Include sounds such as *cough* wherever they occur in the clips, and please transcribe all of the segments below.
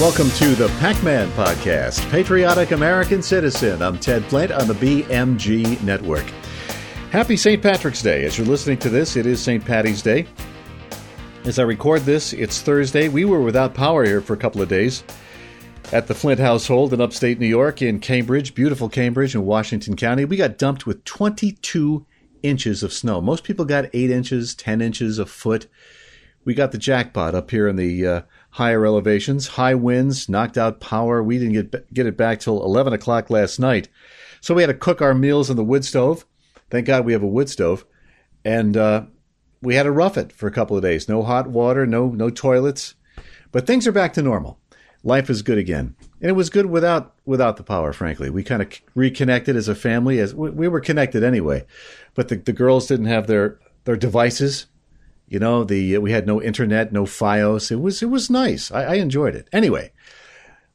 welcome to the Pac Man Podcast, Patriotic American Citizen. I'm Ted Flint on the BMG Network. Happy St. Patrick's Day. As you're listening to this, it is St. Patty's Day. As I record this, it's Thursday. We were without power here for a couple of days at the Flint household in upstate New York, in Cambridge, beautiful Cambridge in Washington County. We got dumped with 22 inches of snow. Most people got 8 inches, 10 inches, a foot. We got the jackpot up here in the uh, higher elevations. High winds knocked out power. We didn't get get it back till 11 o'clock last night, so we had to cook our meals on the wood stove. Thank God we have a wood stove, and uh, we had to rough it for a couple of days. No hot water, no no toilets, but things are back to normal. Life is good again, and it was good without without the power. Frankly, we kind of reconnected as a family. As we, we were connected anyway, but the, the girls didn't have their their devices you know, the we had no internet, no FiOS. It was it was nice. I, I enjoyed it. Anyway,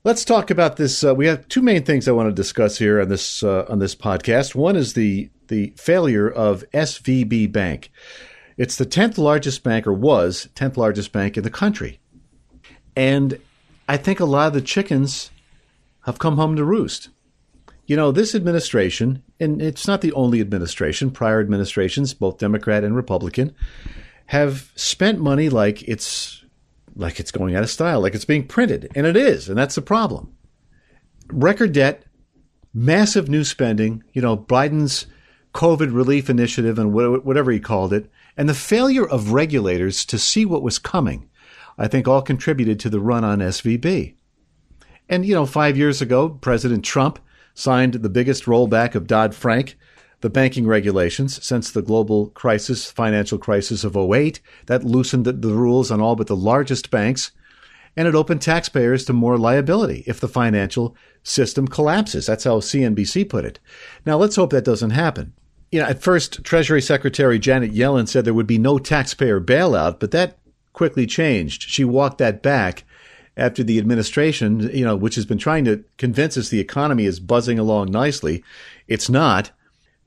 let's talk about this. Uh, we have two main things I want to discuss here on this uh, on this podcast. One is the the failure of SVB Bank. It's the tenth largest bank, or was tenth largest bank in the country, and I think a lot of the chickens have come home to roost. You know, this administration, and it's not the only administration. Prior administrations, both Democrat and Republican have spent money like it's like it's going out of style, like it's being printed, and it is, and that's the problem. Record debt, massive new spending, you know, Biden's COVID relief initiative and whatever he called it, and the failure of regulators to see what was coming, I think all contributed to the run on SVB. And, you know, five years ago, President Trump signed the biggest rollback of Dodd Frank the banking regulations since the global crisis, financial crisis of 08. That loosened the, the rules on all but the largest banks, and it opened taxpayers to more liability if the financial system collapses. That's how CNBC put it. Now, let's hope that doesn't happen. You know, at first, Treasury Secretary Janet Yellen said there would be no taxpayer bailout, but that quickly changed. She walked that back after the administration, you know, which has been trying to convince us the economy is buzzing along nicely. It's not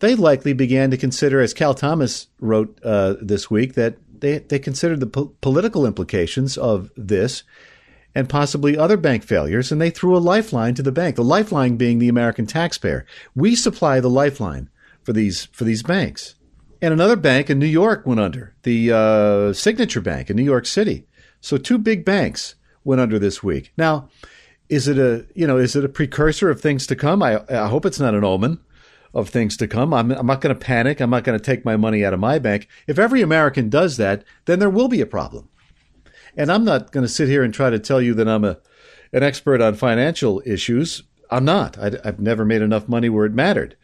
they likely began to consider, as Cal Thomas wrote uh, this week, that they, they considered the po- political implications of this and possibly other bank failures, and they threw a lifeline to the bank. The lifeline being the American taxpayer. We supply the lifeline for these for these banks. And another bank in New York went under, the uh, Signature Bank in New York City. So two big banks went under this week. Now, is it a you know is it a precursor of things to come? I, I hope it's not an omen of things to come. I'm, I'm not going to panic. I'm not going to take my money out of my bank. If every American does that, then there will be a problem. And I'm not going to sit here and try to tell you that I'm a an expert on financial issues. I'm not. I, I've never made enough money where it mattered.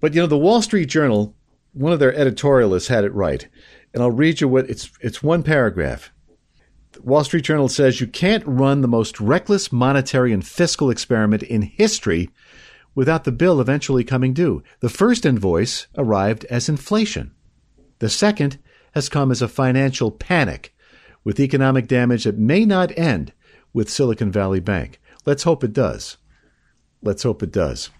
But you know, the Wall Street Journal, one of their editorialists had it right, and I'll read you what it's. It's one paragraph. The Wall Street Journal says you can't run the most reckless monetary and fiscal experiment in history without the bill eventually coming due. The first invoice arrived as inflation. The second has come as a financial panic with economic damage that may not end with Silicon Valley Bank. Let's hope it does. Let's hope it does.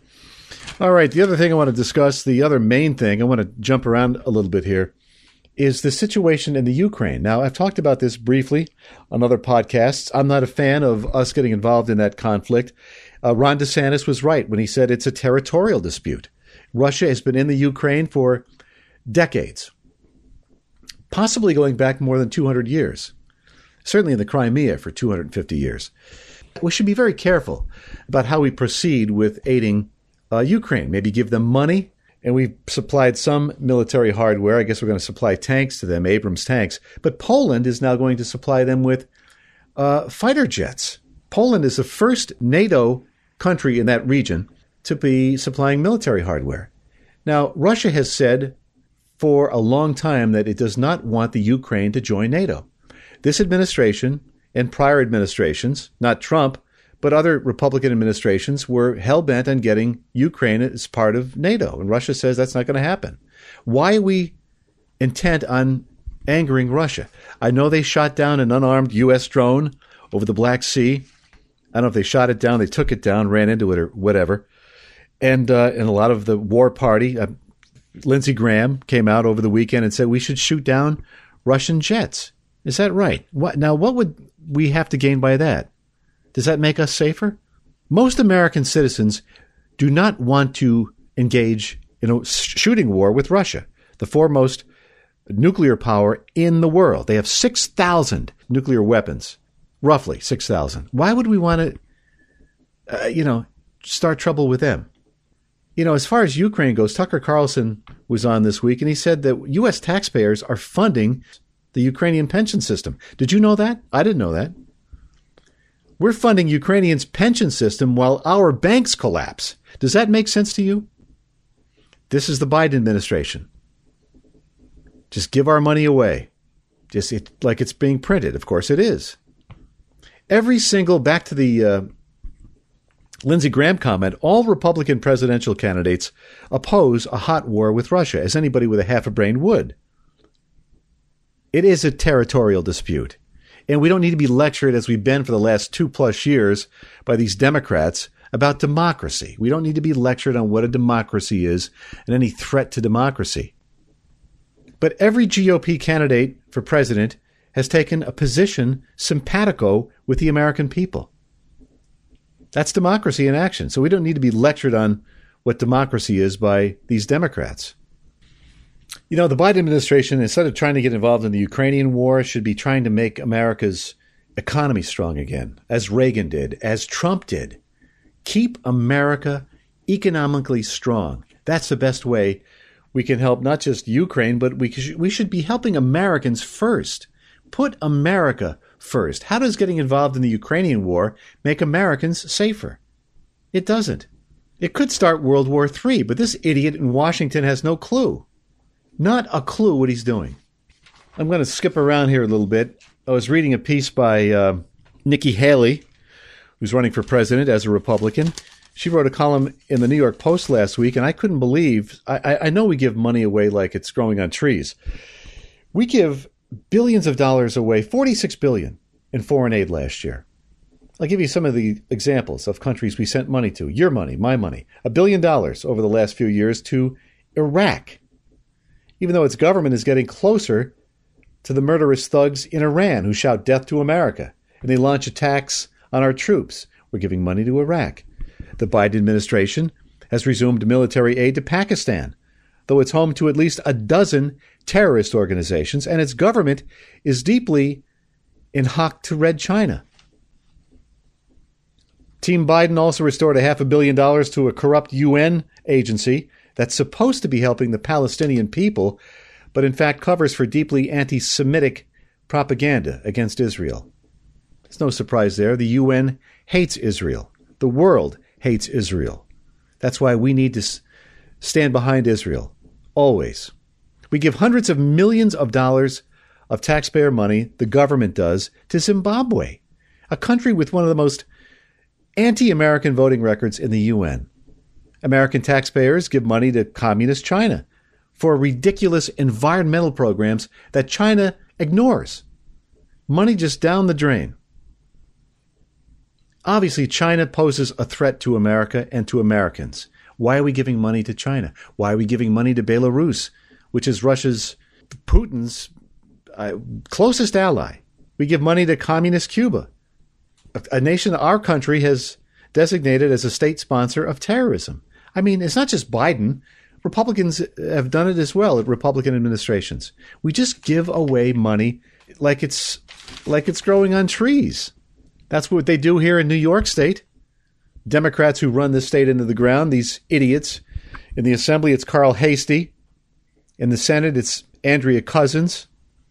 All right, the other thing I want to discuss, the other main thing, I want to jump around a little bit here, is the situation in the Ukraine. Now, I've talked about this briefly on other podcasts. I'm not a fan of us getting involved in that conflict. Uh, Ron DeSantis was right when he said it's a territorial dispute. Russia has been in the Ukraine for decades, possibly going back more than 200 years, certainly in the Crimea for 250 years. We should be very careful about how we proceed with aiding uh, Ukraine. Maybe give them money, and we've supplied some military hardware. I guess we're going to supply tanks to them, Abrams tanks. But Poland is now going to supply them with uh, fighter jets. Poland is the first NATO country in that region to be supplying military hardware. Now, Russia has said for a long time that it does not want the Ukraine to join NATO. This administration and prior administrations, not Trump, but other Republican administrations, were hell bent on getting Ukraine as part of NATO. And Russia says that's not going to happen. Why are we intent on angering Russia? I know they shot down an unarmed U.S. drone over the Black Sea I don't know if they shot it down, they took it down, ran into it, or whatever. And uh, and a lot of the war party, uh, Lindsey Graham came out over the weekend and said we should shoot down Russian jets. Is that right? What now? What would we have to gain by that? Does that make us safer? Most American citizens do not want to engage in a shooting war with Russia, the foremost nuclear power in the world. They have 6,000 nuclear weapons, roughly 6,000. Why would we want to, uh, you know, start trouble with them? You know, as far as Ukraine goes, Tucker Carlson was on this week and he said that U.S. taxpayers are funding the Ukrainian pension system. Did you know that? I didn't know that. We're funding Ukrainians' pension system while our banks collapse. Does that make sense to you? This is the Biden administration. Just give our money away. Just it, like it's being printed. Of course it is. Every single, back to the uh, Lindsey Graham comment, all Republican presidential candidates oppose a hot war with Russia, as anybody with a half a brain would. It is a territorial dispute. And we don't need to be lectured, as we've been for the last two plus years, by these Democrats about democracy. We don't need to be lectured on what a democracy is and any threat to democracy. But every GOP candidate for president has taken a position simpatico with the American people. That's democracy in action. So we don't need to be lectured on what democracy is by these Democrats. You know, the Biden administration, instead of trying to get involved in the Ukrainian war, should be trying to make America's economy strong again, as Reagan did, as Trump did. Keep America economically strong. That's the best way we can help not just Ukraine, but we, we should be helping Americans first. Put America first. How does getting involved in the Ukrainian war make Americans safer? It doesn't. It could start World War III, but this idiot in Washington has no clue. Not a clue what he's doing. I'm going to skip around here a little bit. I was reading a piece by uh, Nikki Haley, who's running for president as a Republican. She wrote a column in the New York Post last week, and I couldn't believe. I, I know we give money away like it's growing on trees. We give billions of dollars away, 46 billion in foreign aid last year. I'll give you some of the examples of countries we sent money to. Your money, my money. A billion dollars over the last few years to Iraq. Even though its government is getting closer to the murderous thugs in Iran who shout death to America and they launch attacks on our troops. We're giving money to Iraq. The Biden administration has resumed military aid to Pakistan, though it's home to at least a dozen terrorist organizations, and its government is deeply in hock to Red China. Team Biden also restored a half a billion dollars to a corrupt UN agency that's supposed to be helping the Palestinian people, but in fact covers for deeply anti Semitic propaganda against Israel. There's no surprise there. The UN hates Israel. The world hates Israel. That's why we need to stand behind Israel, always. We give hundreds of millions of dollars of taxpayer money, the government does, to Zimbabwe, a country with one of the most anti American voting records in the UN. American taxpayers give money to Communist China for ridiculous environmental programs that China ignores. Money just down the drain. Obviously, China poses a threat to America and to Americans. Why are we giving money to China? Why are we giving money to Belarus, which is Russia's, Putin's uh, closest ally? We give money to communist Cuba, a, a nation our country has designated as a state sponsor of terrorism. I mean, it's not just Biden. Republicans have done it as well at Republican administrations. We just give away money like it's like it's growing on trees. That's what they do here in New York State. Democrats who run this state into the ground, these idiots. In the Assembly, it's Carl Heastie. In the Senate, it's Andrea Cousins.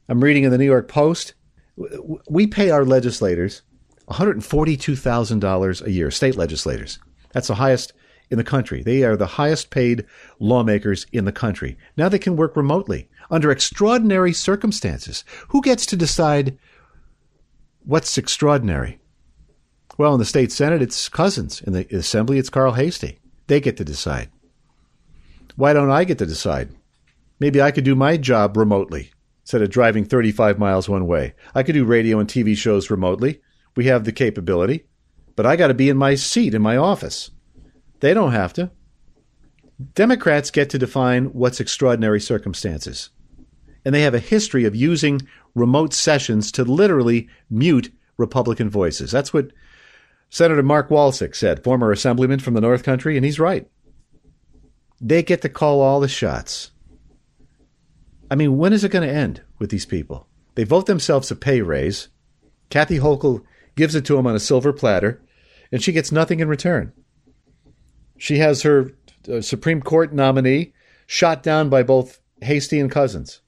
I'm reading in the New York Post. We pay our legislators $142,000 a year, state legislators. That's the highest in the country. They are the highest paid lawmakers in the country. Now they can work remotely under extraordinary circumstances. Who gets to decide what's extraordinary? Well, in the state senate, it's Cousins. In the assembly, it's Carl Heastie. They get to decide. Why don't I get to decide? Maybe I could do my job remotely instead of driving 35 miles one way. I could do radio and TV shows remotely. We have the capability. But I got to be in my seat in my office. They don't have to. Democrats get to define what's extraordinary circumstances. And they have a history of using remote sessions to literally mute Republican voices. That's what Senator Mark Walczyk said, former assemblyman from the North Country, and he's right. They get to call all the shots. I mean, when is it going to end with these people? They vote themselves a pay raise. Kathy Hochul gives it to them on a silver platter, and she gets nothing in return. She has her uh, Supreme Court nominee shot down by both Heastie and Cousins.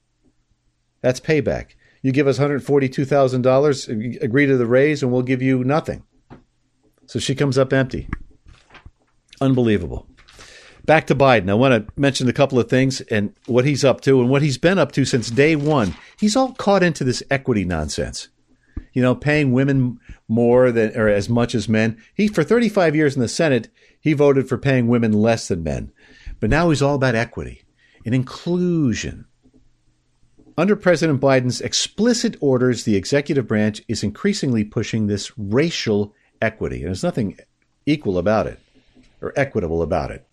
That's payback. You give us $142,000, agree to the raise, and we'll give you nothing. So she comes up empty. Unbelievable. Back to Biden. I want to mention a couple of things and what he's up to and what he's been up to since day one. He's all caught into this equity nonsense. You know, paying women more than or as much as men. He for 35 years in the Senate, he voted for paying women less than men. But now he's all about equity and inclusion. Under President Biden's explicit orders, the executive branch is increasingly pushing this racial equity. And there's nothing equal about it or equitable about it.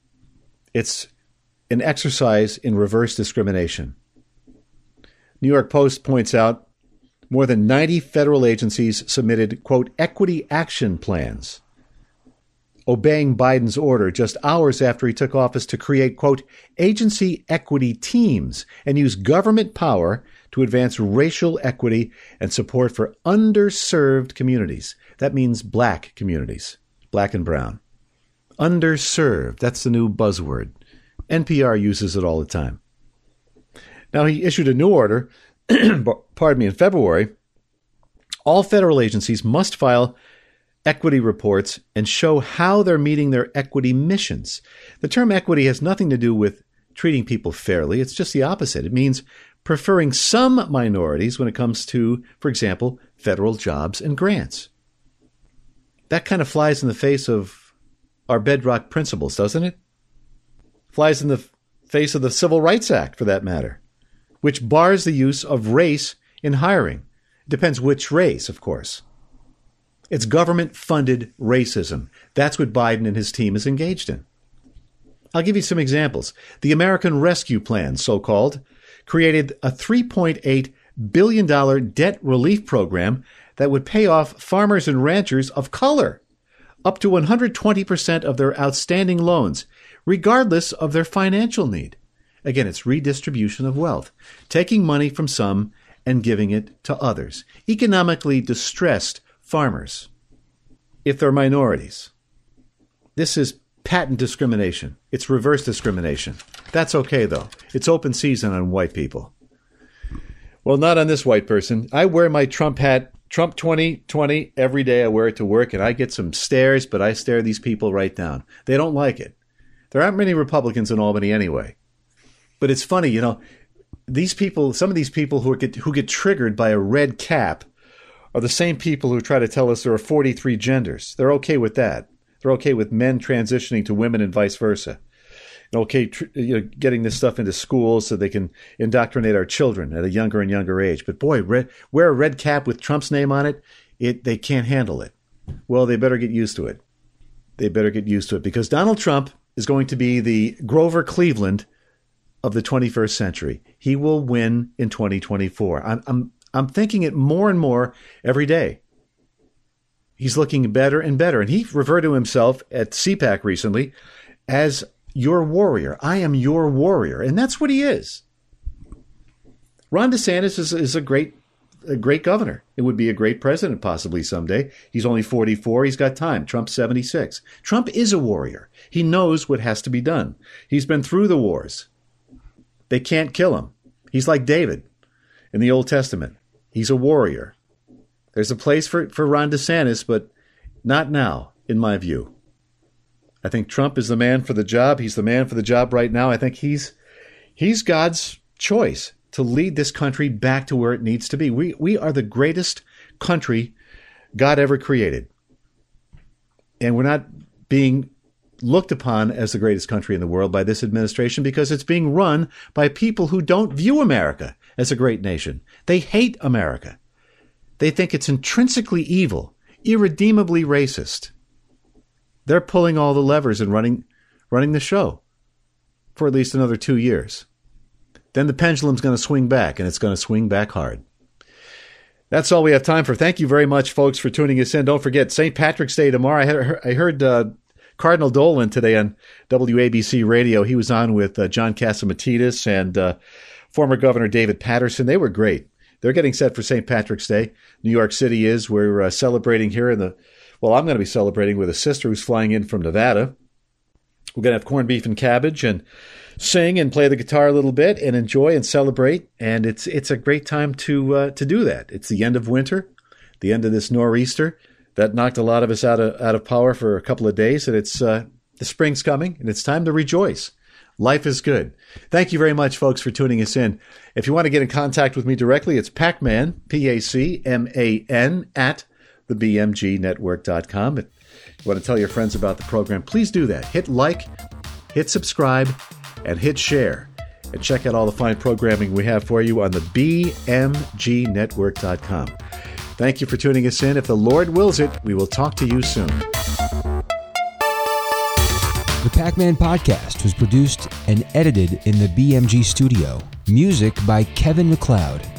It's an exercise in reverse discrimination. New York Post points out more than 90 federal agencies submitted, quote, equity action plans, obeying Biden's order just hours after he took office to create, quote, agency equity teams and use government power to advance racial equity and support for underserved communities. That means black communities, black and brown. Underserved, that's the new buzzword. NPR uses it all the time. Now, he issued a new order, *clears throat* pardon me, in February. All federal agencies must file equity reports and show how they're meeting their equity missions. The term equity has nothing to do with treating people fairly, it's just the opposite. It means preferring some minorities when it comes to, for example, federal jobs and grants. That kind of flies in the face of our bedrock principles, doesn't it? Flies in the face of the Civil Rights Act, for that matter, which bars the use of race in hiring. It depends which race, of course. It's government funded racism. That's what Biden and his team is engaged in. I'll give you some examples. The American Rescue Plan, so called, created a $3.8 billion debt relief program that would pay off farmers and ranchers of color up to 120% of their outstanding loans, regardless of their financial need. Again, it's redistribution of wealth, taking money from some and giving it to others. Economically distressed farmers, if they're minorities. This is patent discrimination. It's reverse discrimination. That's okay, though. It's open season on white people. Well, not on this white person. I wear my Trump hat Trump 2020 every day I wear it to work and I get some stares, but I stare these people right down. They don't like it. There aren't many Republicans in Albany anyway. But it's funny, you know, these people, some of these people who get who get triggered by a red cap are the same people who try to tell us there are 43 genders. They're okay with that. They're okay with men transitioning to women and vice versa okay, tr- you know, getting this stuff into schools so they can indoctrinate our children at a younger and younger age. But boy, red, wear a red cap with Trump's name on it, it they can't handle it. Well, they better get used to it. They better get used to it because Donald Trump is going to be the Grover Cleveland of the 21st century. He will win in 2024. I'm, I'm, I'm thinking it more and more every day. He's looking better and better. And he referred to himself at CPAC recently as your warrior. I am your warrior. And that's what he is. Ron DeSantis is, is a great a great governor. It would be a great president possibly someday. He's only 44. He's got time. Trump's 76. Trump is a warrior. He knows what has to be done. He's been through the wars. They can't kill him. He's like David in the Old Testament. He's a warrior. There's a place for, for Ron DeSantis, but not now, in my view. I think Trump is the man for the job. He's the man for the job right now. I think he's he's God's choice to lead this country back to where it needs to be. We we are the greatest country God ever created. And we're not being looked upon as the greatest country in the world by this administration because it's being run by people who don't view America as a great nation. They hate America. They think it's intrinsically evil, irredeemably racist. They're pulling all the levers and running running the show for at least another 2 years. Then the pendulum's going to swing back and it's going to swing back hard. That's all we have time for. Thank you very much, folks, for tuning us in. Don't forget St. Patrick's Day tomorrow. I heard, I heard uh, Cardinal Dolan today on WABC Radio. He was on with uh, John Catsimatidis and uh, former Governor David Paterson. They were great. They're getting set for St. Patrick's Day. New York City is. We're uh, celebrating here in the. Well, I'm going to be celebrating with a sister who's flying in from Nevada. We're going to have corned beef and cabbage and sing and play the guitar a little bit and enjoy and celebrate. And it's it's a great time to uh, to do that. It's the end of winter, the end of this nor'easter that knocked a lot of us out of out of power for a couple of days, and it's uh, the spring's coming, and it's time to rejoice. Life is good. Thank you very much, folks, for tuning us in. If you want to get in contact with me directly, it's Pacman, P A C M A N, at thebmgnetwork.com. If you want to tell your friends about the program, please do that. Hit like, hit subscribe, and hit share. And check out all the fine programming we have for you on the bmgnetwork.com. Thank you for tuning us in. If the Lord wills it, we will talk to you soon. The Pac Man podcast was produced and edited in the BMG studio. Music by Kevin MacLeod.